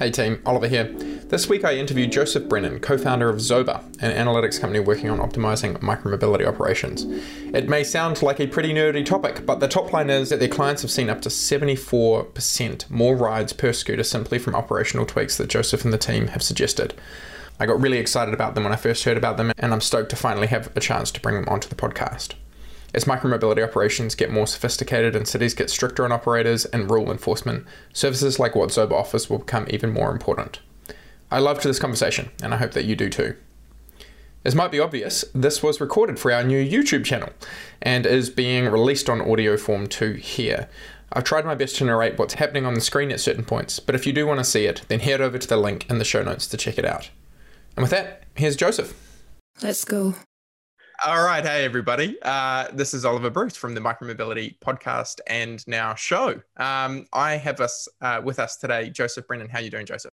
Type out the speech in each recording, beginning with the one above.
Hey team, Oliver here. This week I interviewed Joseph Brennan, co founder of Zoba, an analytics company working on optimizing micromobility operations. It may sound like a pretty nerdy topic, but the top line is that their clients have seen up to 74% more rides per scooter simply from operational tweaks that Joseph and the team have suggested. I got really excited about them when I first heard about them, and I'm stoked to finally have a chance to bring them onto the podcast. As micromobility operations get more sophisticated and cities get stricter on operators and rule enforcement, services like what Zoba offers will become even more important. I loved this conversation, and I hope that you do too. As might be obvious, this was recorded for our new YouTube channel and is being released on audio form too here. I've tried my best to narrate what's happening on the screen at certain points, but if you do want to see it, then head over to the link in the show notes to check it out. And with that, here's Joseph. Let's go. All right, hey everybody. Uh, this is Oliver Bruce from the Micromobility podcast and now show. Um, I have us uh, with us today, Joseph Brennan. How you doing, Joseph?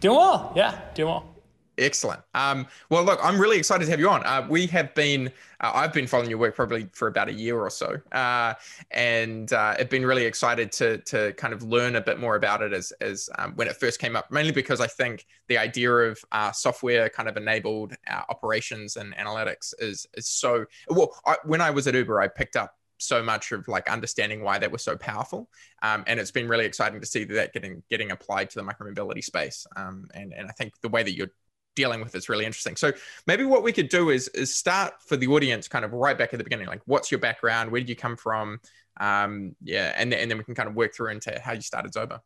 Doing well. Yeah, doing well. Excellent. Um, well, look, I'm really excited to have you on. Uh, we have been, uh, I've been following your work probably for about a year or so, uh, and uh, I've been really excited to to kind of learn a bit more about it as as um, when it first came up. Mainly because I think the idea of uh, software kind of enabled uh, operations and analytics is is so well. I, when I was at Uber, I picked up so much of like understanding why that was so powerful. Um, and it's been really exciting to see that getting getting applied to the micromobility space. Um, and and I think the way that you're dealing with it's really interesting. So maybe what we could do is is start for the audience kind of right back at the beginning. Like, what's your background? Where did you come from? Um, yeah, and and then we can kind of work through into how you started Zoba.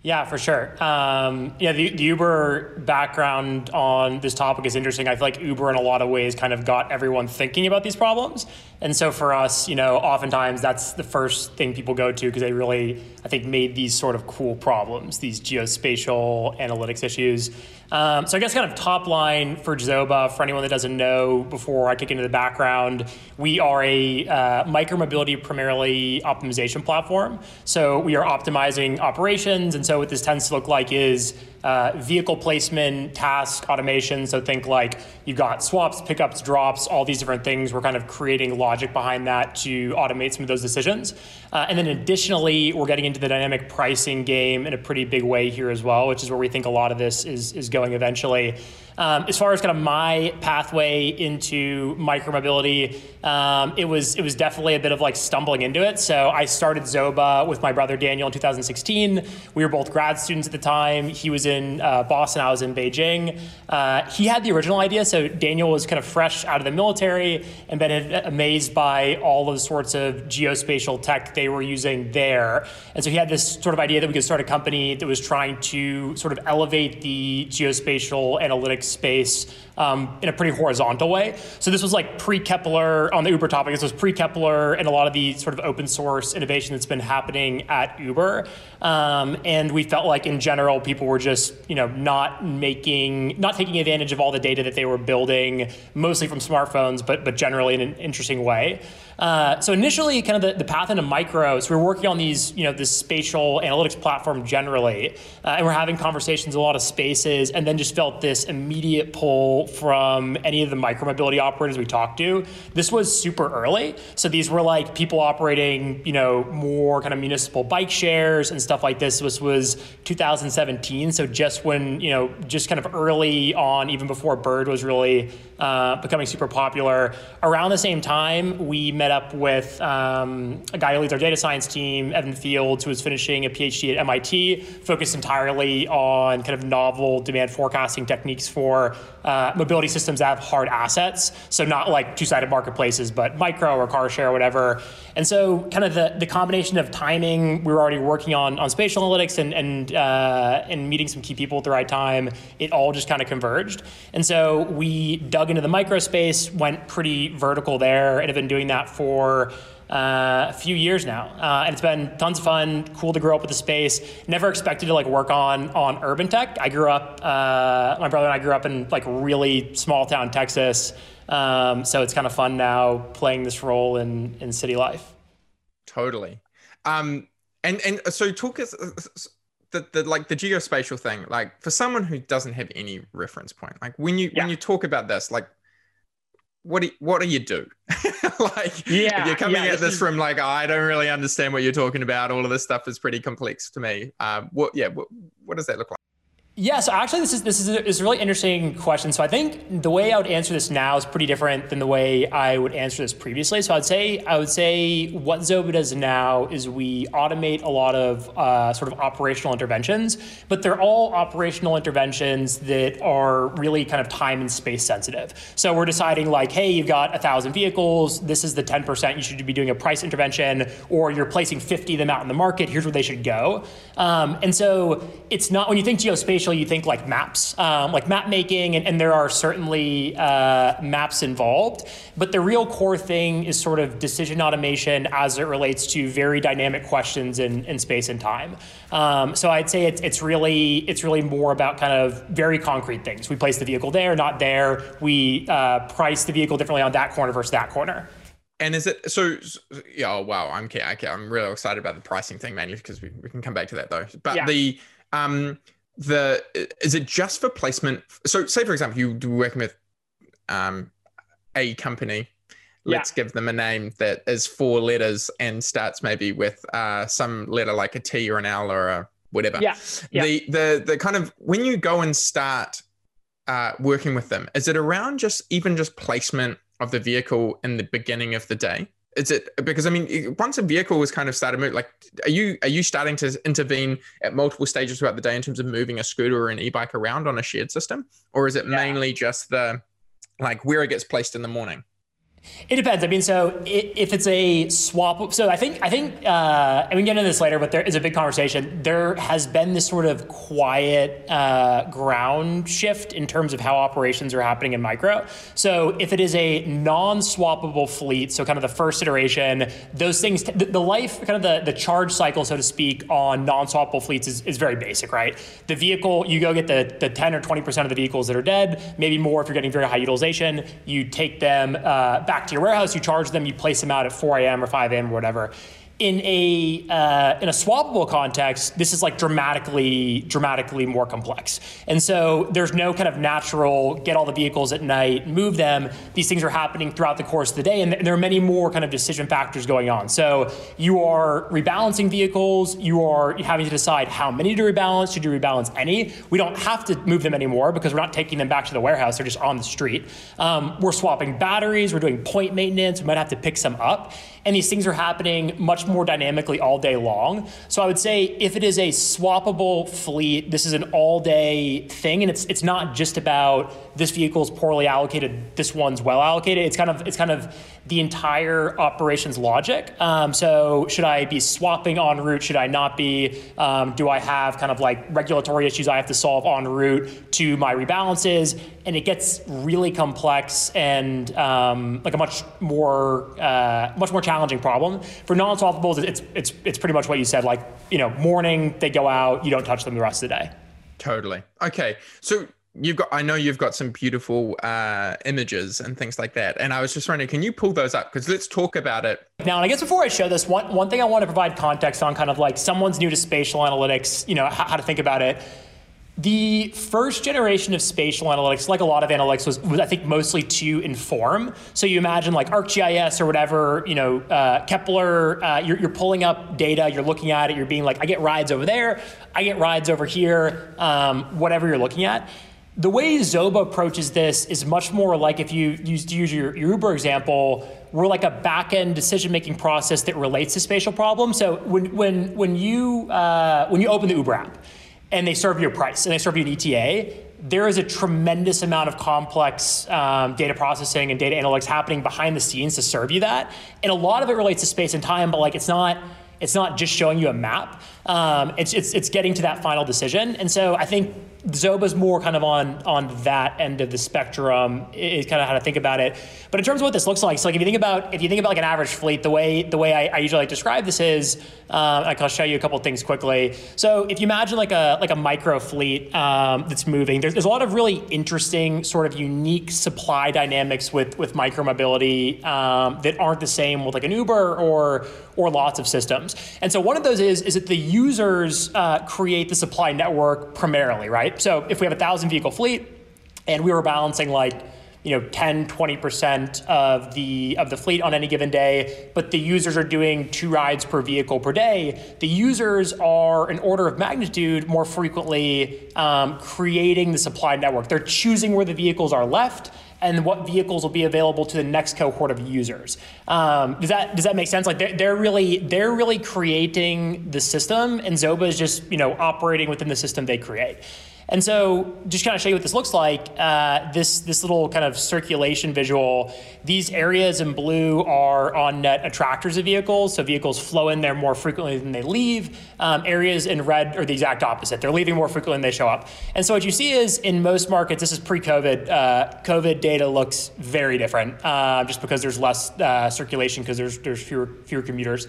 Yeah, for sure. Um, yeah, the, the, Uber background on this topic is interesting. I feel like Uber, in a lot of ways, kind of got everyone thinking about these problems. And so for us, you know, oftentimes that's the first thing people go to because they really, I think, made these sort of cool problems, these geospatial analytics issues. Um, so I guess kind of top line for Zoba, for anyone that doesn't know, before I kick into the background, we are a uh, micromobility primarily optimization platform. So we are optimizing operations, and so what this tends to look like is uh, vehicle placement, task automation. So think like you've got swaps, pickups, drops, all these different things. We're kind of creating logic behind that to automate some of those decisions. Uh, and then additionally, we're getting into the dynamic pricing game in a pretty big way here as well, which is where we think a lot of this is, is going eventually. Um, as far as kind of my pathway into micromobility, um, it was it was definitely a bit of like stumbling into it. So I started Zoba with my brother Daniel in 2016. We were both grad students at the time. He was in uh, Boston, I was in Beijing. Uh, he had the original idea. So Daniel was kind of fresh out of the military and been amazed by all of the sorts of geospatial tech they were using there. And so he had this sort of idea that we could start a company that was trying to sort of elevate the geospatial analytics space um, in a pretty horizontal way. So this was like pre-Kepler on the Uber topic. This was pre-Kepler and a lot of the sort of open source innovation that's been happening at Uber. Um, and we felt like in general people were just you know not making not taking advantage of all the data that they were building, mostly from smartphones, but but generally in an interesting way. Uh, so initially, kind of the, the path into micro. So we are working on these, you know, this spatial analytics platform generally, uh, and we're having conversations in a lot of spaces, and then just felt this immediate pull from any of the micromobility operators we talked to. This was super early, so these were like people operating, you know, more kind of municipal bike shares and stuff like this. This was 2017, so just when you know, just kind of early on, even before Bird was really uh, becoming super popular. Around the same time, we met up with um, a guy who leads our data science team, Evan Fields, who was finishing a PhD at MIT, focused entirely on kind of novel demand forecasting techniques for uh, mobility systems that have hard assets. So not like two-sided marketplaces, but micro or car share or whatever. And so kind of the, the combination of timing, we were already working on, on spatial analytics and, and, uh, and meeting some key people at the right time. It all just kind of converged. And so we dug into the micro space, went pretty vertical there, and have been doing that for uh, a few years now, uh, and it's been tons of fun. Cool to grow up with the space. Never expected to like work on on urban tech. I grew up. Uh, my brother and I grew up in like really small town Texas, um, so it's kind of fun now playing this role in in city life. Totally. Um, and and so talk us the, the like the geospatial thing like for someone who doesn't have any reference point like when you yeah. when you talk about this like what do you, what do you do? Like yeah you're coming yeah, at this, is... from like i don't really understand what you're talking about all of this stuff is pretty complex to me. Um what yeah what, what does that look like yeah, so actually, this is this is a, is a really interesting question. So I think the way I would answer this now is pretty different than the way I would answer this previously. So I'd say I would say what Zoba does now is we automate a lot of uh, sort of operational interventions, but they're all operational interventions that are really kind of time and space sensitive. So we're deciding like, hey, you've got a thousand vehicles. This is the ten percent you should be doing a price intervention, or you're placing fifty of them out in the market. Here's where they should go. Um, and so it's not when you think geospatial you think like maps, um, like map making, and, and there are certainly uh, maps involved. But the real core thing is sort of decision automation as it relates to very dynamic questions in, in space and time. Um, so I'd say it's, it's really it's really more about kind of very concrete things. We place the vehicle there, not there. We uh, price the vehicle differently on that corner versus that corner. And is it so? Yeah, oh, wow. I'm okay. I'm really excited about the pricing thing, mainly because we, we can come back to that though. But yeah. the um, the is it just for placement? So, say for example, you do working with um, a company. Let's yeah. give them a name that is four letters and starts maybe with uh, some letter like a T or an L or a whatever. Yeah. yeah. The the the kind of when you go and start uh, working with them, is it around just even just placement of the vehicle in the beginning of the day? Is it because I mean, once a vehicle was kind of started moving, like, are you are you starting to intervene at multiple stages throughout the day in terms of moving a scooter or an e-bike around on a shared system, or is it yeah. mainly just the like where it gets placed in the morning? It depends. I mean, so if it's a swap, so I think I think uh, and we can get into this later, but there is a big conversation. There has been this sort of quiet uh, ground shift in terms of how operations are happening in micro. So if it is a non-swappable fleet, so kind of the first iteration, those things, the, the life, kind of the, the charge cycle, so to speak, on non-swappable fleets is, is very basic, right? The vehicle, you go get the, the 10 or 20% of the vehicles that are dead, maybe more if you're getting very high utilization. You take them uh, back to your warehouse, you charge them, you place them out at 4 a.m. or 5 a.m. or whatever in a uh, in a swappable context, this is like dramatically dramatically more complex. And so there's no kind of natural get all the vehicles at night, move them. These things are happening throughout the course of the day, and there are many more kind of decision factors going on. So you are rebalancing vehicles. You are having to decide how many to rebalance. Should you rebalance any? We don't have to move them anymore because we're not taking them back to the warehouse. They're just on the street. Um, we're swapping batteries. We're doing point maintenance. We might have to pick some up and these things are happening much more dynamically all day long. So I would say if it is a swappable fleet, this is an all day thing, and it's it's not just about this vehicle is poorly allocated, this one's well allocated. It's kind of it's kind of the entire operations logic. Um, so should I be swapping en route? Should I not be? Um, do I have kind of like regulatory issues I have to solve en route to my rebalances? And it gets really complex and um, like a much more uh, much more challenging problem. For non-swapables, it's it's it's pretty much what you said. Like you know, morning they go out, you don't touch them the rest of the day. Totally. Okay. So you've got i know you've got some beautiful uh, images and things like that and i was just wondering can you pull those up because let's talk about it now and i guess before i show this one, one thing i want to provide context on kind of like someone's new to spatial analytics you know how, how to think about it the first generation of spatial analytics, like a lot of analytics, was, was I think mostly to inform. So you imagine like ArcGIS or whatever, you know, uh, Kepler, uh, you're, you're, pulling up data, you're looking at it, you're being like, I get rides over there, I get rides over here, um, whatever you're looking at the way Zoba approaches this is much more like if you use your, your Uber example, we're like a back-end decision-making process that relates to spatial problems. So when when when you uh, when you open the Uber app and they serve you a price and they serve you an ETA, there is a tremendous amount of complex um, data processing and data analytics happening behind the scenes to serve you that. And a lot of it relates to space and time, but like it's not It's not just showing you a map. Um, it's, it's, it's getting to that final decision. And so I think Zoba's more kind of on on that end of the spectrum is kind of how to think about it. But in terms of what this looks like, so like if you think about if you think about like an average fleet, the way the way I, I usually like describe this is, um, like I'll show you a couple things quickly. So if you imagine like a like a micro fleet um, that's moving, there's, there's a lot of really interesting sort of unique supply dynamics with with micro mobility um, that aren't the same with like an Uber or or lots of systems. And so one of those is is that the users uh, create the supply network primarily, right? So if we have a thousand vehicle fleet and we were balancing like you know 10 20% of the of the fleet on any given day but the users are doing two rides per vehicle per day the users are an order of magnitude more frequently um, creating the supply network they're choosing where the vehicles are left and what vehicles will be available to the next cohort of users. Um, does that does that make sense? Like they're, they're really they're really creating the system, and Zoba is just you know operating within the system they create. And so, just kind of show you what this looks like. Uh, this this little kind of circulation visual. These areas in blue are on net attractors of vehicles, so vehicles flow in there more frequently than they leave. Um, areas in red are the exact opposite; they're leaving more frequently than they show up. And so, what you see is in most markets, this is pre-COVID. Uh, COVID data looks very different, uh, just because there's less uh, circulation because there's there's fewer fewer commuters.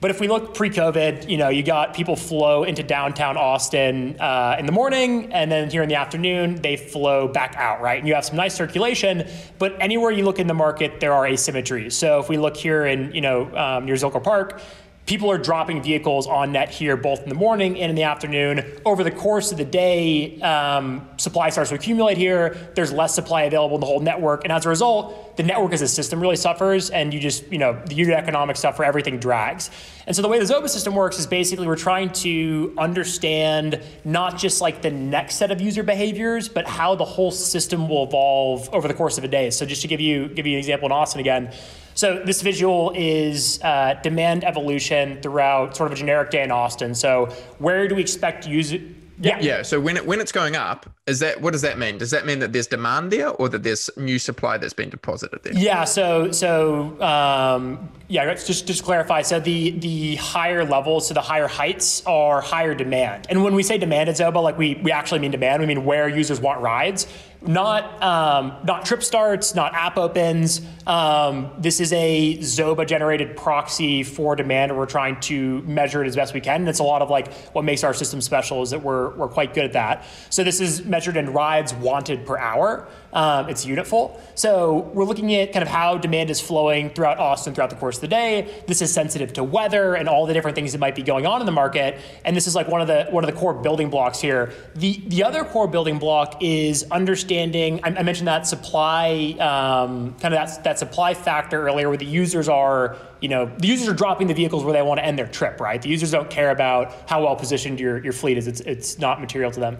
But if we look pre-COVID, you know, you got people flow into downtown Austin uh, in the morning, and then here in the afternoon they flow back out, right? And you have some nice circulation, but anywhere you look in the market, there are asymmetries. So if we look here in, you know, um, near Zilker Park, people are dropping vehicles on net here both in the morning and in the afternoon. Over the course of the day, um, supply starts to accumulate here. There's less supply available in the whole network, and as a result, the network as a system really suffers, and you just, you know, the unit economics suffer, everything drags. And so the way the Zoba system works is basically we're trying to understand not just like the next set of user behaviors, but how the whole system will evolve over the course of a day. So just to give you give you an example in Austin again. So this visual is uh, demand evolution throughout sort of a generic day in Austin. So where do we expect user? Yeah. Yeah. So when it, when it's going up, is that what does that mean? Does that mean that there's demand there, or that there's new supply that's been deposited there? Yeah. So so um, yeah. Just just clarify. So the the higher levels, so the higher heights, are higher demand. And when we say demand at Zoba, like we we actually mean demand. We mean where users want rides not um, not trip starts, not app opens. Um, this is a Zoba generated proxy for demand, and we're trying to measure it as best we can. And it's a lot of like what makes our system special is that we're we're quite good at that. So this is measured in rides wanted per hour. Um, it's unitful. So we're looking at kind of how demand is flowing throughout Austin throughout the course of the day. This is sensitive to weather and all the different things that might be going on in the market. And this is like one of the one of the core building blocks here. The the other core building block is understanding. I, I mentioned that supply um, kind of that that supply factor earlier, where the users are you know, the users are dropping the vehicles where they want to end their trip, right? The users don't care about how well positioned your, your fleet is. It's, it's not material to them.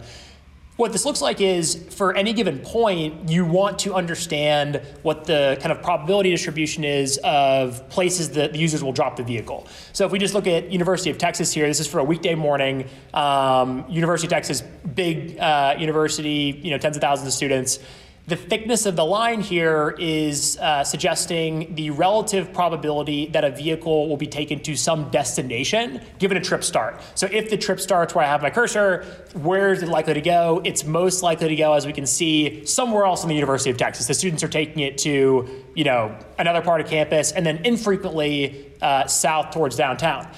What this looks like is for any given point, you want to understand what the kind of probability distribution is of places that the users will drop the vehicle. So if we just look at University of Texas here, this is for a weekday morning. Um, University of Texas, big uh, university, you know, tens of thousands of students. The thickness of the line here is uh, suggesting the relative probability that a vehicle will be taken to some destination given a trip start. So if the trip starts where I have my cursor, where is it likely to go? It's most likely to go, as we can see, somewhere else in the University of Texas. The students are taking it to, you know, another part of campus, and then infrequently uh, south towards downtown.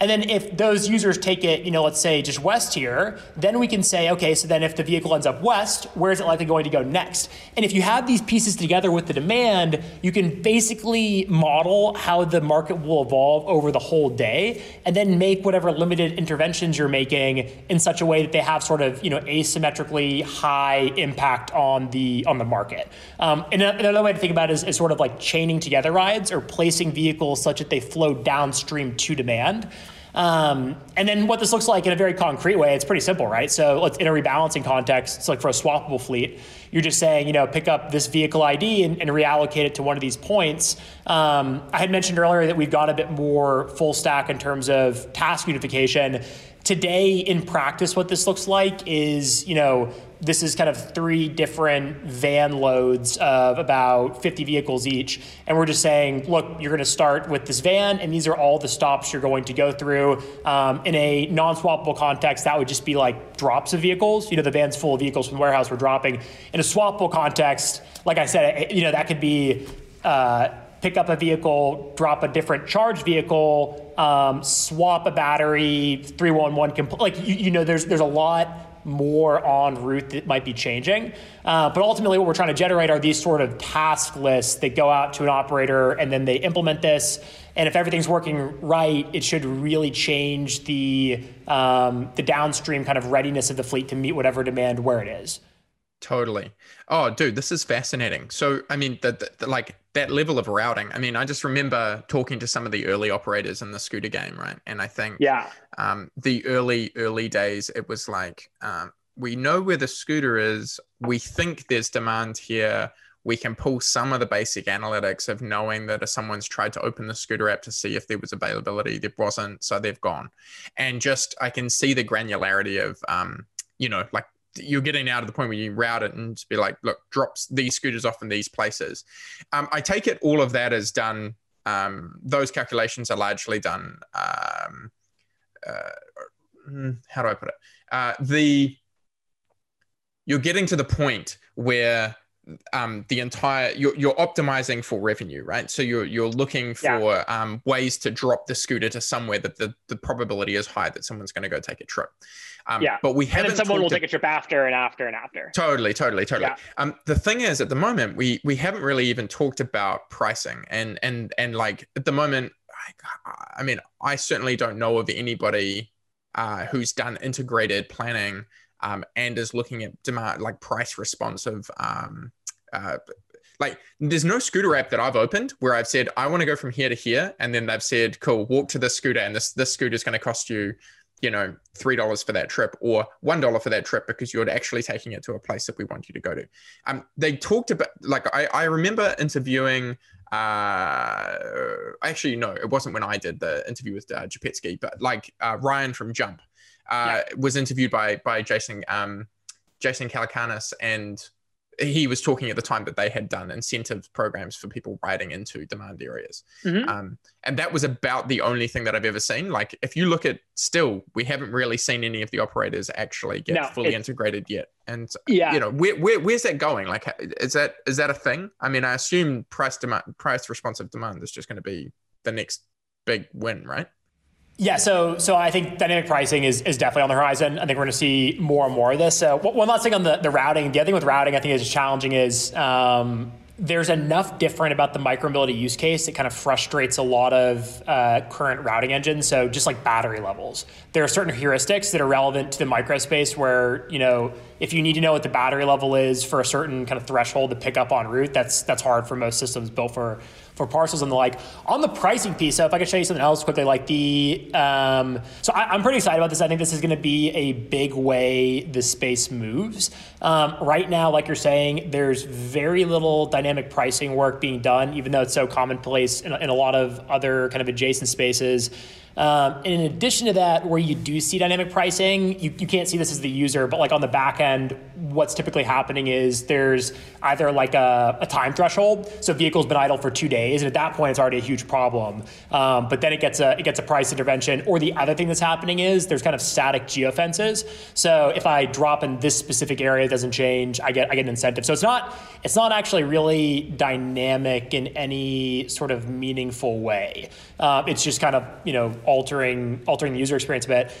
And then if those users take it, you know, let's say just west here, then we can say, okay, so then if the vehicle ends up west, where is it likely going to go next? And if you have these pieces together with the demand, you can basically model how the market will evolve over the whole day and then make whatever limited interventions you're making in such a way that they have sort of, you know, asymmetrically high impact on the on the market. Um, and another way to think about it is, is sort of like chaining together rides or placing vehicles such that they flow downstream to demand. Um, and then what this looks like in a very concrete way, it's pretty simple, right? So in a rebalancing context, it's like for a swappable fleet, you're just saying, you know, pick up this vehicle ID and, and reallocate it to one of these points. Um, I had mentioned earlier that we've got a bit more full stack in terms of task unification. Today, in practice, what this looks like is, you know, this is kind of three different van loads of about 50 vehicles each. And we're just saying, look, you're going to start with this van, and these are all the stops you're going to go through. Um, in a non swappable context, that would just be like drops of vehicles. You know, the van's full of vehicles from the warehouse we're dropping. In a swappable context, like I said, you know, that could be. Uh, pick up a vehicle, drop a different charge vehicle, um, swap a battery, 311, compl- like, you, you know, there's, there's a lot more on route that might be changing. Uh, but ultimately, what we're trying to generate are these sort of task lists that go out to an operator and then they implement this. And if everything's working right, it should really change the, um, the downstream kind of readiness of the fleet to meet whatever demand where it is. Totally. Oh, dude, this is fascinating. So, I mean, the, the, the, like that level of routing. I mean, I just remember talking to some of the early operators in the scooter game, right? And I think, yeah, um, the early early days, it was like um, we know where the scooter is. We think there's demand here. We can pull some of the basic analytics of knowing that if someone's tried to open the scooter app to see if there was availability, there wasn't, so they've gone. And just I can see the granularity of, um, you know, like you're getting out of the point where you route it and be like, look, drops these scooters off in these places. Um, I take it all of that is done. Um, those calculations are largely done. Um, uh, hmm, how do I put it? Uh, the you're getting to the point where um, the entire you're, you're optimizing for revenue, right? So you're you're looking for yeah. um, ways to drop the scooter to somewhere that the, the probability is high that someone's going to go take a trip. Um, yeah, but we haven't. And someone will take a trip after and after and after. Totally, totally, totally. Yeah. Um, the thing is, at the moment, we we haven't really even talked about pricing, and and and like at the moment, I, I mean, I certainly don't know of anybody uh, who's done integrated planning um, and is looking at demand like price responsive um, uh, like there's no scooter app that I've opened where I've said I want to go from here to here, and then they've said, "Cool, walk to this scooter, and this this scooter is going to cost you, you know, three dollars for that trip or one dollar for that trip because you're actually taking it to a place that we want you to go to." Um, they talked about like I I remember interviewing. Uh, actually, no, it wasn't when I did the interview with uh, but like uh, Ryan from Jump uh, yeah. was interviewed by by Jason um, Jason Calacanis and he was talking at the time that they had done incentive programs for people riding into demand areas. Mm-hmm. Um, and that was about the only thing that I've ever seen. Like, if you look at still, we haven't really seen any of the operators actually get no, fully integrated yet. And, yeah. you know, where, where, where's that going? Like, is that, is that a thing? I mean, I assume price demand, price responsive demand is just going to be the next big win, right? Yeah, so so I think dynamic pricing is, is definitely on the horizon. I think we're going to see more and more of this. So one last thing on the, the routing. The other thing with routing I think is challenging is um, there's enough different about the micromobility use case that kind of frustrates a lot of uh, current routing engines. So just like battery levels, there are certain heuristics that are relevant to the micro space where you know if you need to know what the battery level is for a certain kind of threshold to pick up on route, that's that's hard for most systems built for for parcels and the like. On the pricing piece, so if I could show you something else quickly, like the, um, so I, am pretty excited about this. I think this is going to be a big way the space moves. Um, right now, like you're saying, there's very little dynamic pricing work being done, even though it's so commonplace in, in a lot of other kind of adjacent spaces. Um, in addition to that, where you do see dynamic pricing, you, you can't see this as the user, but like on the back end, what's typically happening is there's either like a, a time threshold. So vehicle's been idle for two days, and at that point, it's already a huge problem. Um, but then it gets a it gets a price intervention. Or the other thing that's happening is there's kind of static geofences. So if I drop in this specific area, it doesn't change. I get I get an incentive. So it's not it's not actually really dynamic in any sort of meaningful way. Um, it's just kind of you know altering altering the user experience a bit.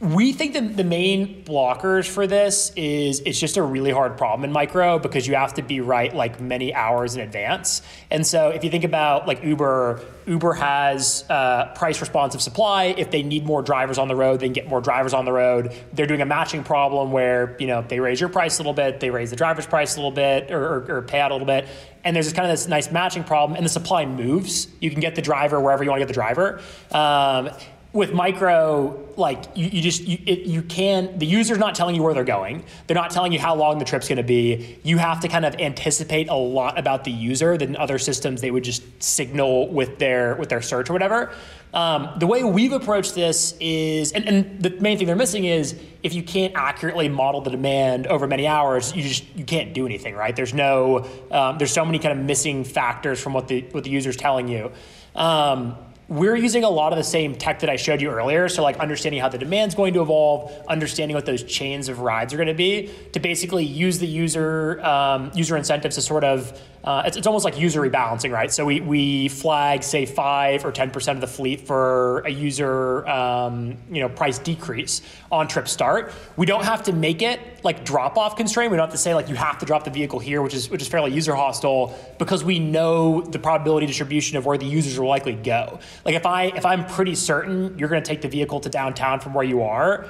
We think that the main blockers for this is it's just a really hard problem in micro because you have to be right like many hours in advance. And so if you think about like Uber, Uber has uh, price responsive supply. If they need more drivers on the road, they can get more drivers on the road. They're doing a matching problem where you know they raise your price a little bit, they raise the driver's price a little bit, or, or, or pay out a little bit. And there's this kind of this nice matching problem, and the supply moves. You can get the driver wherever you want to get the driver. Um, with micro, like you, you just you, it, you can the user's not telling you where they're going. They're not telling you how long the trip's going to be. You have to kind of anticipate a lot about the user than other systems they would just signal with their with their search or whatever. Um, the way we've approached this is, and, and the main thing they're missing is if you can't accurately model the demand over many hours, you just you can't do anything, right? There's no, um, there's so many kind of missing factors from what the what the user's telling you. Um, we're using a lot of the same tech that I showed you earlier. So, like understanding how the demand's going to evolve, understanding what those chains of rides are going to be, to basically use the user um, user incentives to sort of uh, it's, it's almost like user rebalancing, right? So we, we flag, say, 5 or 10% of the fleet for a user um, you know, price decrease on trip start. We don't have to make it like drop off constraint. We don't have to say like you have to drop the vehicle here, which is which is fairly user hostile because we know the probability distribution of where the users will likely go. Like if I if I'm pretty certain you're going to take the vehicle to downtown from where you are,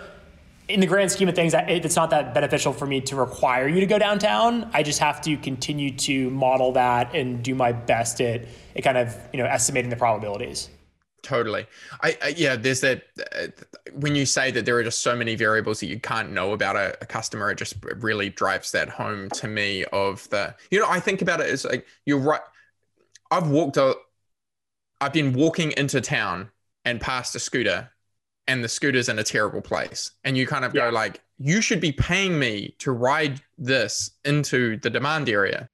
in the grand scheme of things, it's not that beneficial for me to require you to go downtown. I just have to continue to model that and do my best at, at kind of you know estimating the probabilities. Totally. I, I yeah. There's that uh, when you say that there are just so many variables that you can't know about a, a, customer, it just really drives that home to me. Of the you know, I think about it as like you're right. I've walked a, I've been walking into town and past a scooter and the scooter's in a terrible place. And you kind of yeah. go like you should be paying me to ride this into the demand area.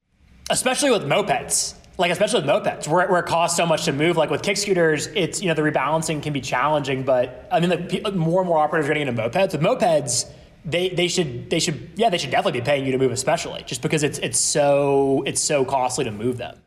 Especially with mopeds. Like especially with mopeds where, where it costs so much to move. Like with kick scooters it's you know the rebalancing can be challenging but i mean like more and more operators are getting into mopeds. With mopeds they, they should they should yeah they should definitely be paying you to move especially just because it's it's so it's so costly to move them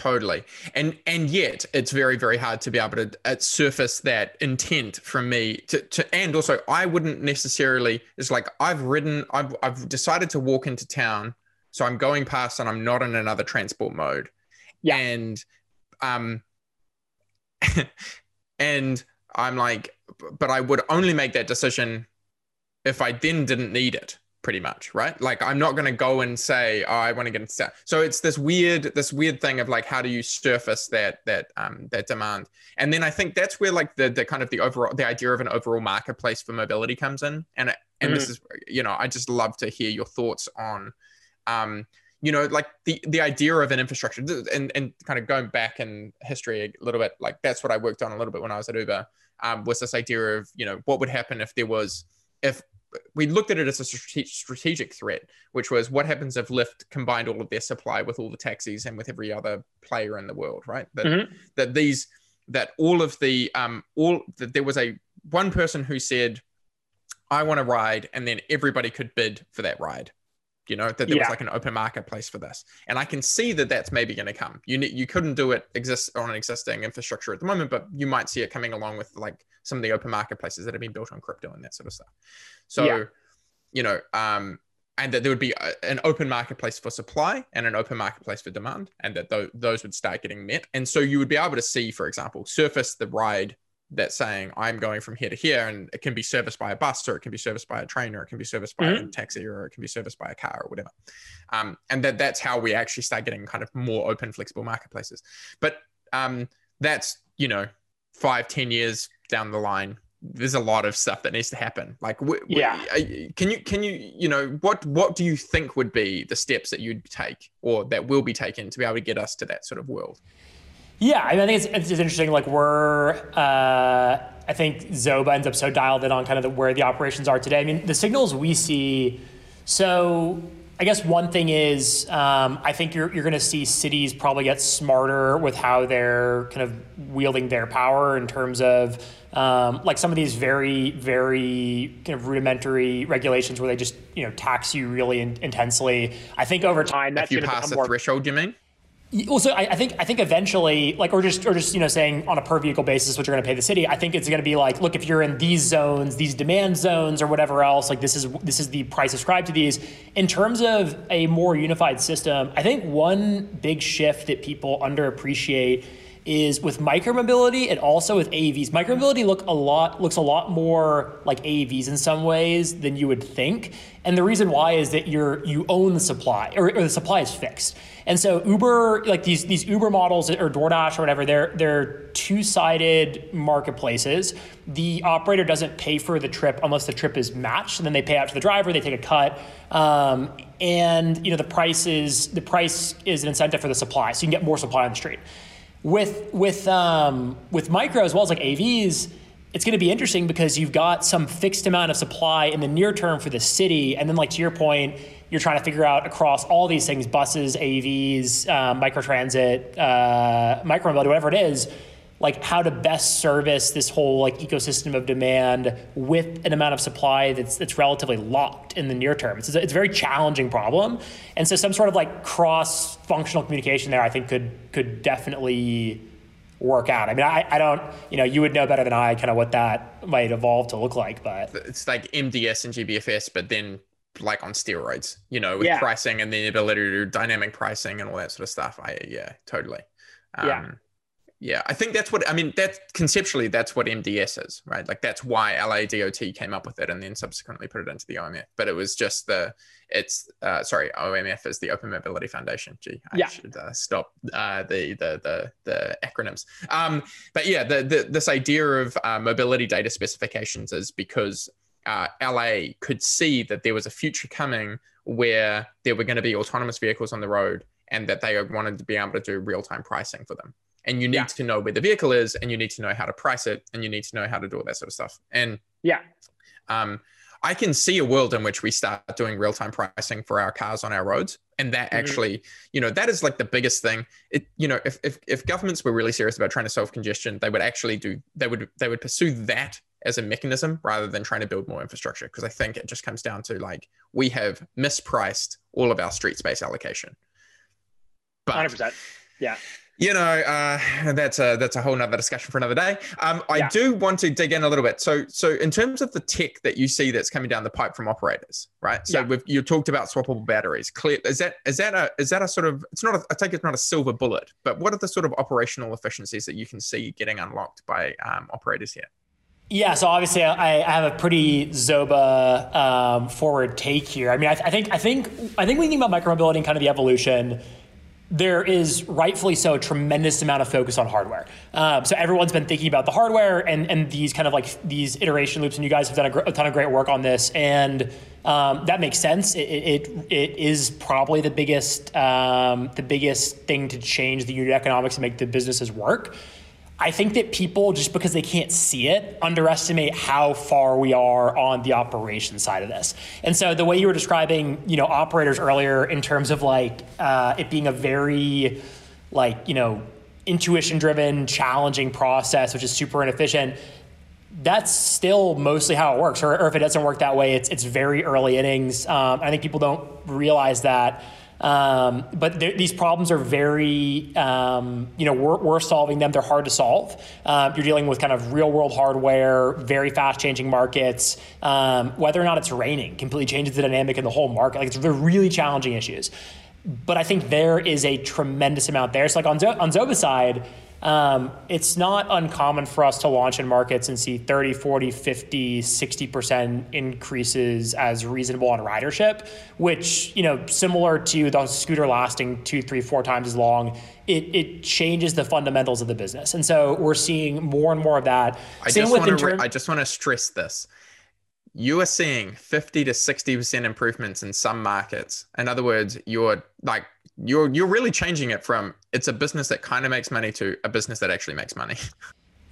totally. And and yet it's very very hard to be able to uh, surface that intent from me to, to and also i wouldn't necessarily it's like i've ridden I've, I've decided to walk into town so i'm going past and i'm not in another transport mode. Yeah. And um and i'm like but i would only make that decision if i then didn't need it pretty much right? Like i'm not going to go and say oh i want to get into that so it's this weird this weird thing of like how do you surface that that um that demand? And then i think that's where like the the kind of the overall the idea of an overall marketplace for mobility comes in. And and mm. this is you know i just love to hear your thoughts on um you know like the the idea of an infrastructure. And and kind of going back in history a little bit like that's what i worked on a little bit when i was at uber um, was this idea of you know what would happen if there was if we looked at it as a strategic threat, which was what happens if Lyft combined all of their supply with all the taxis and with every other player in the world, right? That mm-hmm. that these that all of the um all that there was a one person who said, I want to ride, and then everybody could bid for that ride you know that there yeah. was like an open marketplace for this and i can see that that's maybe going to come you you couldn't do it exist on an existing infrastructure at the moment but you might see it coming along with like some of the open marketplaces that have been built on crypto and that sort of stuff so yeah. you know um and that there would be a, an open marketplace for supply and an open marketplace for demand and that th- those would start getting met and so you would be able to see for example surface the ride that's saying I'm going from here to here, and it can be serviced by a bus, or it can be serviced by a train, or it can be serviced by mm-hmm. a taxi, or it can be serviced by a car, or whatever. Um, and that that's how we actually start getting kind of more open, flexible marketplaces. But um, that's you know five, ten years down the line. There's a lot of stuff that needs to happen. Like, yeah, can you can you you know what what do you think would be the steps that you'd take or that will be taken to be able to get us to that sort of world? Yeah, I, mean, I think it's, it's interesting. Like we're, uh, I think Zoba ends up so dialed in on kind of the, where the operations are today. I mean, the signals we see. So I guess one thing is, um, I think you're you're going to see cities probably get smarter with how they're kind of wielding their power in terms of um, like some of these very very kind of rudimentary regulations where they just you know tax you really in, intensely. I think over time that's if you pass the more, threshold, you mean? Also I, I, think I think eventually like or just or just you know saying on a per vehicle basis what you're going to pay the city I think it's going to be like look if you're in these zones these demand zones or whatever else like this is this is the price ascribed to these. In terms of a more unified system I think one big shift that people underappreciate is with micromobility and also with AVs. Micromobility look a lot looks a lot more like AVs in some ways than you would think. And the reason why is that you're you own the supply or, or the supply is fixed. And so Uber, like these these Uber models or DoorDash or whatever, they're they're two-sided marketplaces. The operator doesn't pay for the trip unless the trip is matched, and then they pay out to the driver. They take a cut, um, and you know the price is the price is an incentive for the supply, so you can get more supply on the street. With with um, with micro as well as like AVs, it's going to be interesting because you've got some fixed amount of supply in the near term for the city, and then like to your point, you're trying to figure out across all these things: buses, AVs, uh, microtransit, uh, micromobility, whatever it is like how to best service this whole like ecosystem of demand with an amount of supply that's that's relatively locked in the near term. It's a, it's a very challenging problem, and so some sort of like cross functional communication there, I think could could definitely work out. I mean, I, I don't, you know, you would know better than I kind of what that might evolve to look like, but it's like MDS and GBFS, but then like on steroids, you know, with yeah. pricing and the ability to do dynamic pricing and all that sort of stuff. I, yeah, totally. Um, yeah. Yeah, I think that's what I mean. That conceptually, that's what MDS is, right? Like that's why LADOT came up with it and then subsequently put it into the OMF. But it was just the, it's uh, sorry, OMF is the Open Mobility Foundation. Gee, I yeah. should uh, stop uh, the, the the the acronyms. Um, but yeah, the, the this idea of uh, mobility data specifications is because uh, LA could see that there was a future coming where there were going to be autonomous vehicles on the road and that they wanted to be able to do real time pricing for them and you need yeah. to know where the vehicle is and you need to know how to price it and you need to know how to do all that sort of stuff. And yeah. um, i can see a world in which we start doing real-time pricing for our cars on our roads and that mm-hmm. actually you know that is like the biggest thing. It you know if, if if governments were really serious about trying to solve congestion they would actually do they would they would pursue that as a mechanism rather than trying to build more infrastructure because i think it just comes down to like we have mispriced all of our street space allocation. But 100% yeah you know, uh, that's a that's a whole nother discussion for another day. Um, I yeah. do want to dig in a little bit. So, so in terms of the tech that you see that's coming down the pipe from operators, right? So, yeah. you talked about swappable batteries. Clear is that is that a is that a sort of it's not a, I take it's not a silver bullet, but what are the sort of operational efficiencies that you can see getting unlocked by um, operators here? Yeah, so obviously I, I have a pretty Zoba um, forward take here. I mean, I, I think I think I think you think about micromobility and kind of the evolution there is rightfully so a tremendous amount of focus on hardware. Um, so everyone's been thinking about the hardware and, and these kind of like these iteration loops, and you guys have done a, gr- a ton of great work on this, and um, that makes sense. It, it, it is probably the biggest um, the biggest thing to change the unit economics and make the businesses work. I think that people, just because they can't see it, underestimate how far we are on the operation side of this. And so the way you were describing, you know, operators earlier in terms of like uh, it being a very, like you know, intuition-driven, challenging process, which is super inefficient. That's still mostly how it works. Or, or if it doesn't work that way, it's it's very early innings. Um, I think people don't realize that. Um, but these problems are very, um, you know, we're, we're, solving them. They're hard to solve. Uh, you're dealing with kind of real world hardware, very fast changing markets. Um, whether or not it's raining completely changes the dynamic in the whole market. Like it's, really challenging issues. But I think there is a tremendous amount there. So like on, Zo- on Zoba's side, um, it's not uncommon for us to launch in markets and see 30, 40, 50, 60% increases as reasonable on ridership, which, you know, similar to the scooter lasting two, three, four times as long, it, it changes the fundamentals of the business. And so we're seeing more and more of that. I Same just, want to, I just want to stress this you are seeing 50 to 60% improvements in some markets. In other words, you're like you're you're really changing it from it's a business that kind of makes money to a business that actually makes money.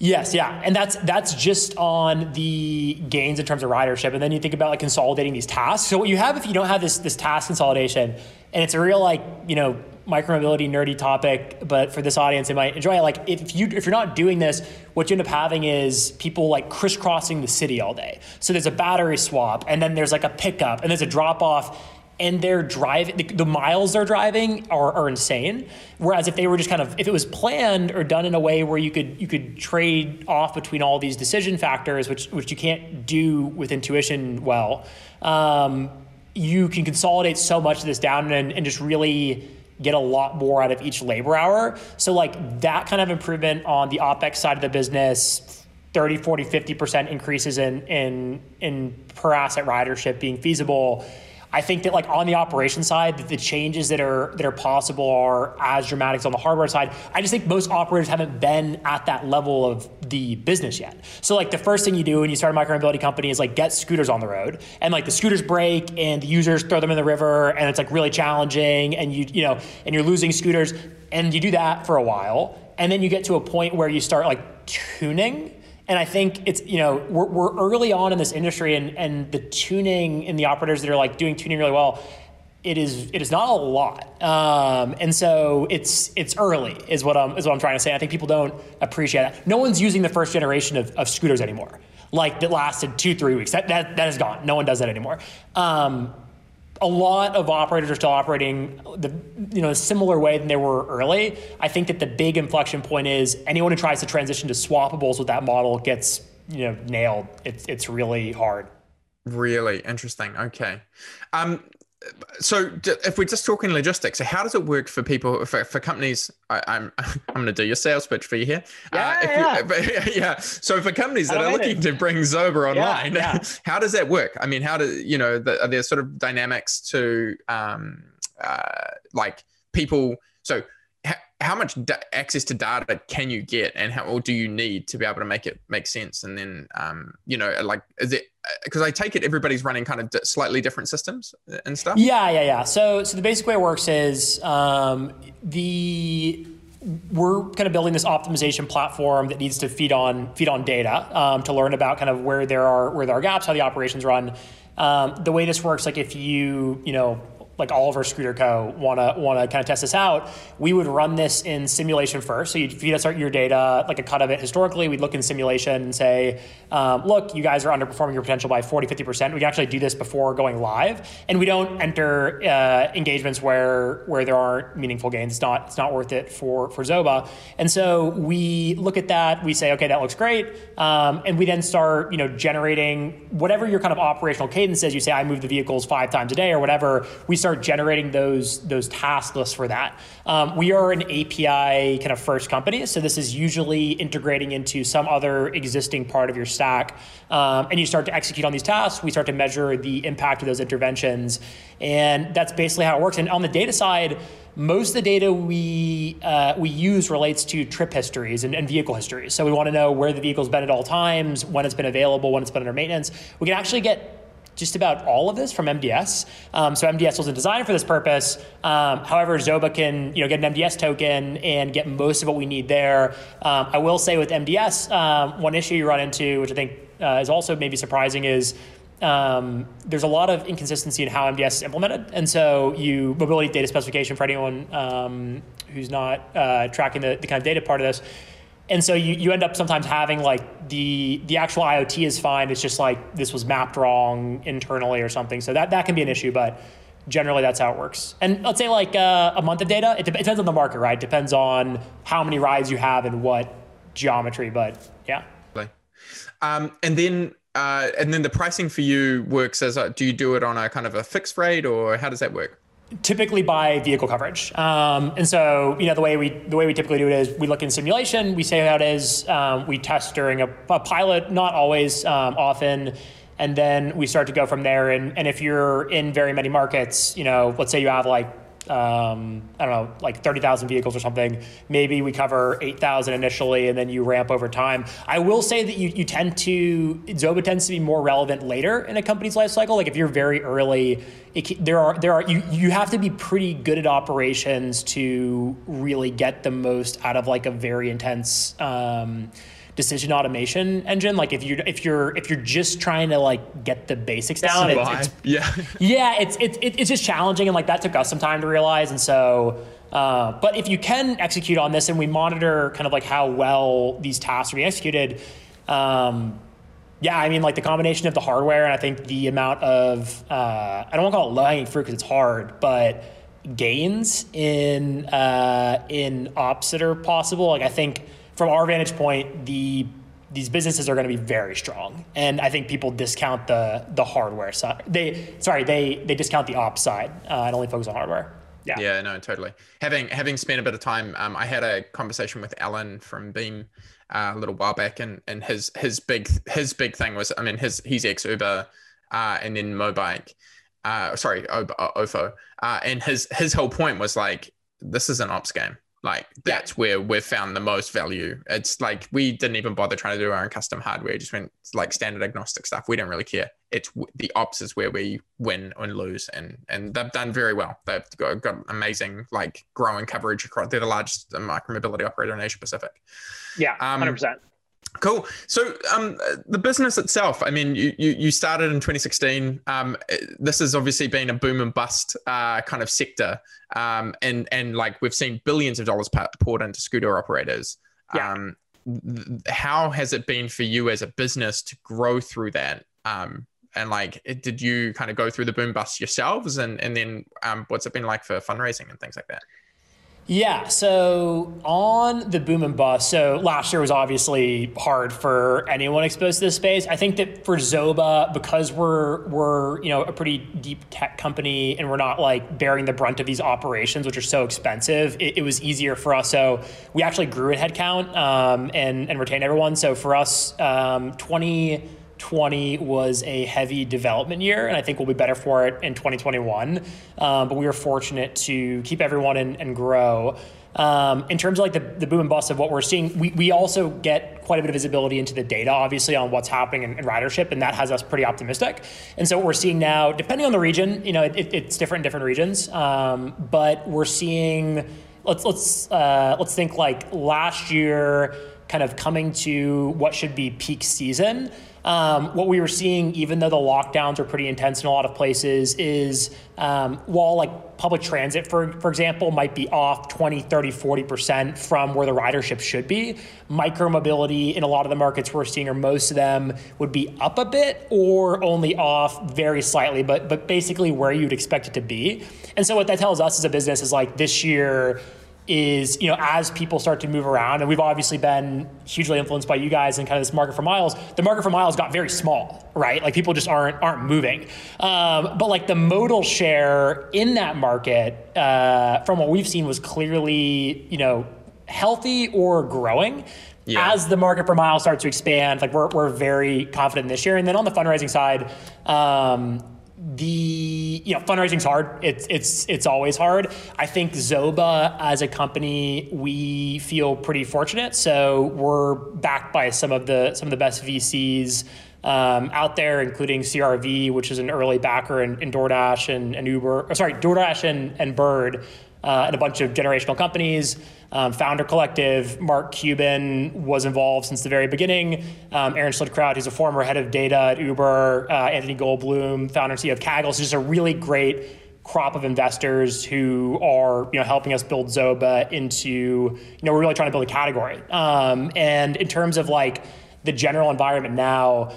Yes, yeah, and that's that's just on the gains in terms of ridership, and then you think about like consolidating these tasks. So what you have if you don't have this this task consolidation, and it's a real like you know micromobility nerdy topic, but for this audience they might enjoy it. Like if you if you're not doing this, what you end up having is people like crisscrossing the city all day. So there's a battery swap, and then there's like a pickup, and there's a drop off and they're driving the, the, miles they're driving are, are insane whereas if they were just kind of if it was planned or done in a way where you could you could trade off between all these decision factors which which you can't do with intuition well um, you can consolidate so much of this down and, and just really get a lot more out of each labor hour. So like that kind of improvement on the OpEx side of the business, 30, 40, 50% increases in in in per asset ridership being feasible I think that like on the operation side, the changes that are that are possible are as dramatic as on the hardware side. I just think most operators haven't been at that level of the business yet. So like the first thing you do when you start a micromobility company is like get scooters on the road, and like the scooters break and the users throw them in the river, and it's like really challenging, and you you know, and you're losing scooters, and you do that for a while, and then you get to a point where you start like tuning and I think it's, you know, we're, we're early on in this industry and, and the tuning and the operators that are like doing tuning really well, it is it is not a lot, um, and so it's it's early is what I'm is what I'm trying to say. I think people don't appreciate that. No one's using the first generation of, of scooters anymore, like that lasted two three weeks. That that that is gone. No one does that anymore. Um, a lot of operators are still operating the you know a similar way than they were early. I think that the big inflection point is anyone who tries to transition to swappables with that model gets you know nailed. It's it's really hard. Really interesting. Okay. Um, so if we're just talking logistics, so how does it work for people for, for companies? I, am I'm, I'm going to do your sales pitch for you here. Yeah, uh, yeah. You, yeah. So for companies that are looking to bring Zoba online, yeah, yeah. how does that work? I mean, how do you know? The, are there sort of dynamics to um, uh, like people? So how much da- access to data can you get and how or do you need to be able to make it make sense? And then um, you know like is it because i take it everybody's running kind of slightly different systems and stuff? Yeah yeah yeah. So so the basic way it works is um, the we're kind of building this optimization platform that needs to feed on feed on data um, to learn about kind of where there are where there are gaps how the operations run. Um, the way this works like if you you know like all of our Scooter Co. want to want to kind of test this out, we would run this in simulation first. So you'd feed us your data, like a cut of it historically. We'd look in simulation and say, um, look, you guys are underperforming your potential by 40, 50%. We can actually do this before going live. And we don't enter uh, engagements where where there aren't meaningful gains. It's not, it's not worth it for, for Zoba. And so we look at that, we say, okay, that looks great. Um, and we then start, you know, generating whatever your kind of operational cadence is. You say, I move the vehicles five times a day or whatever. We start start generating those those task lists for that. Um, we are an API kind of first company, so this is usually integrating into some other existing part of your stack, um, and you start to execute on these tasks. We start to measure the impact of those interventions, and that's basically how it works. And on the data side most of the data we uh, we use relates to trip histories and, and, vehicle histories. So we want to know where the vehicle's been at all times, when it's been available, when it's been under maintenance. We can actually get just about all of this from MDS. Um, so MDS wasn't designed for this purpose. Um, however, Zoba can you know get an MDS token and get most of what we need there. Um, I will say with MDS, um, one issue you run into, which I think uh, is also maybe surprising, is um, there's a lot of inconsistency in how MDS is implemented. And so you mobility data specification for anyone um, who's not uh, tracking the, the kind of data part of this and so you, you end up sometimes having like the the actual IoT is fine. It's just like this was mapped wrong internally or something. So that, that can be an issue, but generally that's how it works. And let's say like uh, a month of data, it, de- it, depends on the market, right? It depends on how many rides you have and what geometry, but yeah. Um, and then uh, and then the pricing for you works as a, do you do it on a kind of a fixed rate or how does that work? Typically by vehicle coverage. Um, and so, you know, the way we the way we typically do it is we look in simulation, we say how it is, um, we test during a, a pilot, not always, um, often, and then we start to go from there. And, and if you're in very many markets, you know, let's say you have like um, I don't know, like 30,000 vehicles or something. Maybe we cover 8,000 initially and then you ramp over time. I will say that you, you tend to, Zoba tends to be more relevant later in a company's life cycle. Like if you're very early, it, there are, there are, you, you have to be pretty good at operations to really get the most out of like a very intense, um, decision automation engine. Like if you're if you're if you're just trying to like get the basics down, it's, it's, yeah, yeah, it's it's it's just challenging, and like that took us some time to realize. And so, uh, but if you can execute on this, and we monitor kind of like how well these tasks are being executed. Um, yeah, I mean, like the combination of the hardware and I think the amount of uh, I don't want to call it low hanging fruit because it's hard, but gains in uh, in ops that are possible. Like I think from our vantage point, the these businesses are going to be very strong, and I think people discount the the hardware side. They sorry, they they discount the ops side uh, and only focus on hardware. Yeah. yeah, no, totally. Having having spent a bit of time, um, I had a conversation with Alan from Beam uh, a little while back, and and his his big his big thing was, I mean, his he's ex Uber, uh, and then Mobike, uh, sorry, Ofo, uh, and his his whole point was like, this is an ops game. Like that's yeah. where we've found the most value. It's like we didn't even bother trying to do our own custom hardware. Just went like standard agnostic stuff. We don't really care. It's the ops is where we win and lose, and and they've done very well. They've got, got amazing like growing coverage across. They're the largest micromobility operator in Asia Pacific. Yeah, um, hundred um, percent. Cool. So um, the business itself, I mean, you, you, you started in 2016. Um, this has obviously been a boom and bust uh, kind of sector. Um, and, and like we've seen billions of dollars poured into scooter operators. Yeah. Um, how has it been for you as a business to grow through that? Um, and like, did you kind of go through the boom bust yourselves? And, and then um, what's it been like for fundraising and things like that? Yeah, so on the boom and bust, so last year was obviously hard for anyone exposed to this space. I think that for Zoba, because we're we're you know a pretty deep tech company and we're not like bearing the brunt of these operations, which are so expensive, it, it was easier for us. So we actually grew in headcount um, and and retained everyone. So for us, um, twenty. 20 was a heavy development year, and I think we'll be better for it in 2021. Um, but we were fortunate to keep everyone in, and grow. Um, in terms of like the, the boom and bust of what we're seeing, we, we also get quite a bit of visibility into the data, obviously, on what's happening in, in ridership, and that has us pretty optimistic. And so what we're seeing now, depending on the region, you know, it, it's different in different regions, um, but we're seeing. Let's let's uh, let's think like last year, kind of coming to what should be peak season. Um, what we were seeing, even though the lockdowns are pretty intense in a lot of places, is um, while like public transit, for, for example, might be off 20, 30, 40% from where the ridership should be, micromobility in a lot of the markets we're seeing, or most of them, would be up a bit or only off very slightly, but, but basically where you'd expect it to be. And so what that tells us as a business is like this year, is you know as people start to move around and we've obviously been hugely influenced by you guys and kind of this market for miles the market for miles got very small right? Like people just aren't aren't moving. Um, but like the modal share in that market uh, from what we've seen was clearly you know healthy or growing. Yeah. as the market for miles starts to expand like we're, we're very confident this year and then on the fundraising side um, the you know fundraising's hard. It's it's it's always hard. I think Zoba as a company, we feel pretty fortunate. So we're backed by some of the some of the best VCs um, out there, including CRV, which is an early backer in, in DoorDash and, and Uber. Or sorry, DoorDash and, and Bird, uh, and a bunch of generational companies. Um, Founder Collective, Mark Cuban was involved since the very beginning. Um, Aaron Schildkrout, who's a former head of data at Uber, uh, Anthony Goldbloom, founder and CEO of Kaggle. So just a really great crop of investors who are you know helping us build Zoba into you know we're really trying to build a category. Um, and in terms of like the general environment now,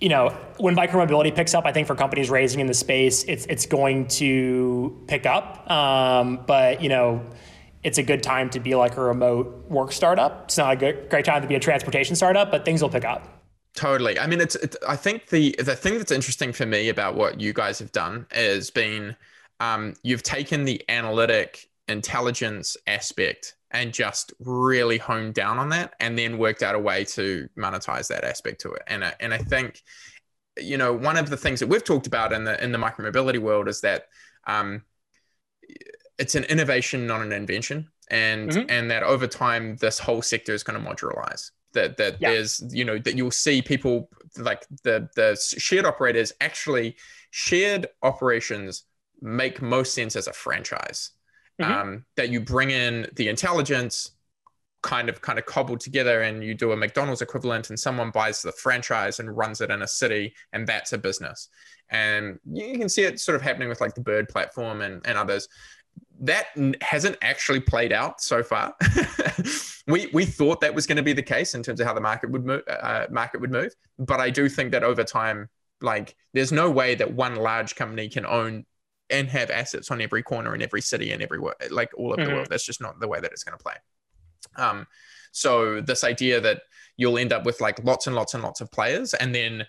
you know, when micromobility picks up, I think for companies raising in the space, it's it's going to pick up. Um, but you know it's a good time to be like a remote work startup. It's not a good, great time to be a transportation startup, but things will pick up. Totally. I mean, it's, I think the the thing that's interesting for me about what you guys have done is been um, you've taken the analytic intelligence aspect and just really honed down on that, and then worked out a way to monetize that aspect to it. And I, and I think you know one of the things that we've talked about in the in the micromobility world is that um, it's an innovation, not an invention, and mm-hmm. and that over time this whole sector is going to modularize. That that yeah. there's you know that you'll see people like the the shared operators actually shared operations make most sense as a franchise. Mm-hmm. Um, that you bring in the intelligence, kind of kind of cobbled together and you do a McDonald's equivalent and someone buys the franchise and runs it in a city and that's a business. And you can see it sort of happening with like the Bird platform and, and others that hasn't actually played out so far. we we thought that was going to be the case in terms of how the market would move. Uh, market would move, but I do think that over time, like, there's no way that one large company can own and have assets on every corner in every city and everywhere, like all of mm-hmm. the world. That's just not the way that it's going to play. Um, so this idea that you'll end up with like lots and lots and lots of players, and then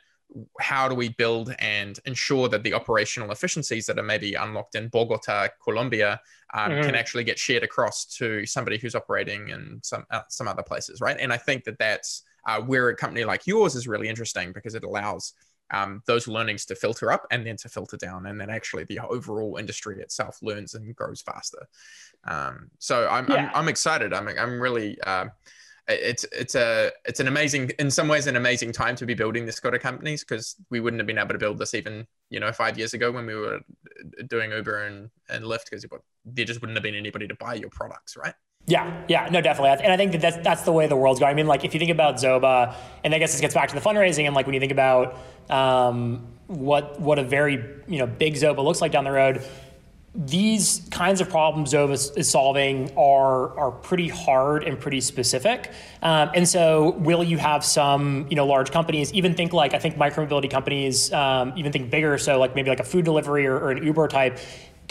how do we build and ensure that the operational efficiencies that are maybe unlocked in Bogota, Colombia, um, mm-hmm. can actually get shared across to somebody who's operating in some uh, some other places, right? And I think that that's uh, where a company like yours is really interesting because it allows um, those learnings to filter up and then to filter down, and then actually the overall industry itself learns and grows faster. Um, so I'm, yeah. I'm, I'm excited. I'm I'm really. Uh, it's it's a it's an amazing in some ways an amazing time to be building this sort of companies because we wouldn't have been able to build this even you know five years ago when we were doing Uber and and Lyft because there just wouldn't have been anybody to buy your products, right? Yeah, yeah, no, definitely, and I think that that's that's the way the world's going. I mean, like if you think about Zoba, and I guess this gets back to the fundraising, and like when you think about um, what what a very you know big Zoba looks like down the road, these kinds of problems Zoba is solving are are pretty hard and pretty specific. Um, and so, will you have some you know large companies even think like I think micromobility companies um, even think bigger? So like maybe like a food delivery or, or an Uber type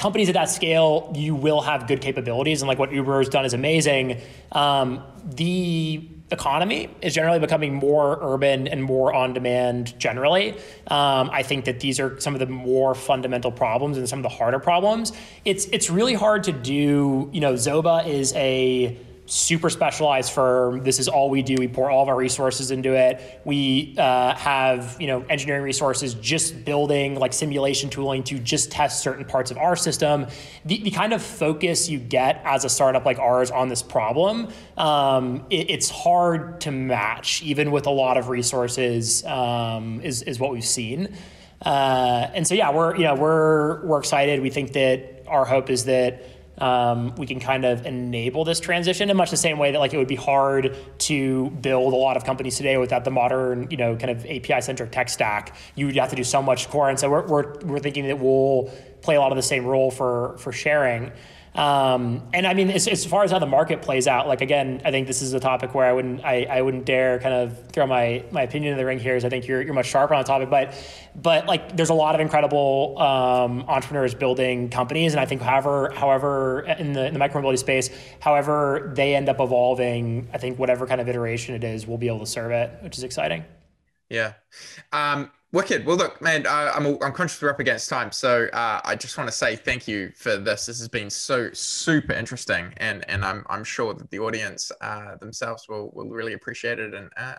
companies at that scale, you will have good capabilities, and like what Uber has done is amazing. Um, the economy is generally becoming more urban and more on demand generally. Um, I think that these are some of the more fundamental problems and some of the harder problems. It's it's really hard to do. You know, Zoba is a super specialized firm. This is all we do. We pour all of our resources into it. We uh, have you know engineering resources just building like simulation tooling to just test certain parts of our system. The, the kind of focus you get as a startup like ours on this problem, um, it, it's hard to match even with a lot of resources. Um, is is what we've seen. Uh, and so yeah, we're you know we're we're excited. We think that our hope is that um, we can kind of enable this transition in much the same way that like it would be hard to build a lot of companies today without the modern, you know, kind of API centric tech stack. You would have to do so much core, and so we're we're, we're thinking that we'll play a lot of the same role for for sharing. Um, and I mean, as, as, far as how the market plays out, like again, I think this is a topic where I wouldn't, I, I wouldn't dare kind of throw my my opinion in the ring here. I think you're you're much sharper on the topic, but but like there's a lot of incredible um, entrepreneurs building companies, and I think however however in the in the micromobility space, however they end up evolving, I think whatever kind of iteration it is, we'll be able to serve it, which is exciting. Yeah. Um, Wicked. Well, look, man, uh, I'm I'm conscious we're up against time, so uh, I just want to say thank you for this. This has been so super interesting, and and I'm I'm sure that the audience uh, themselves will will really appreciate it and uh,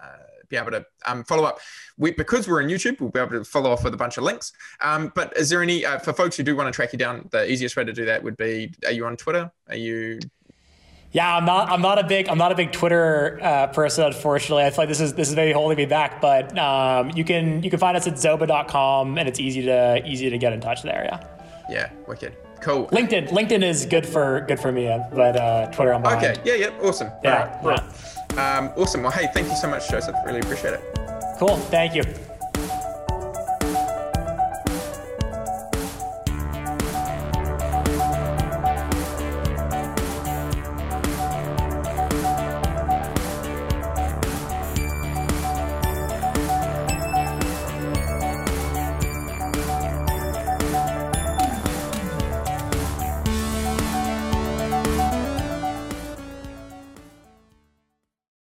be able to um, follow up. We because we're on YouTube, we'll be able to follow off with a bunch of links. Um, but is there any uh, for folks who do want to track you down? The easiest way to do that would be: Are you on Twitter? Are you yeah, I'm not. I'm not a big. I'm not a big Twitter uh, person. Unfortunately, I feel like this is this is maybe holding me back. But um, you can you can find us at zoba.com, and it's easy to easy to get in touch there. Yeah. Yeah. Wicked. Cool. LinkedIn. LinkedIn is good for good for me, but uh, Twitter I'm behind. Okay. Yeah. Yeah. Awesome. Yeah. Right. yeah. Um, awesome. Well, hey, thank you so much, Joseph. Really appreciate it. Cool. Thank you.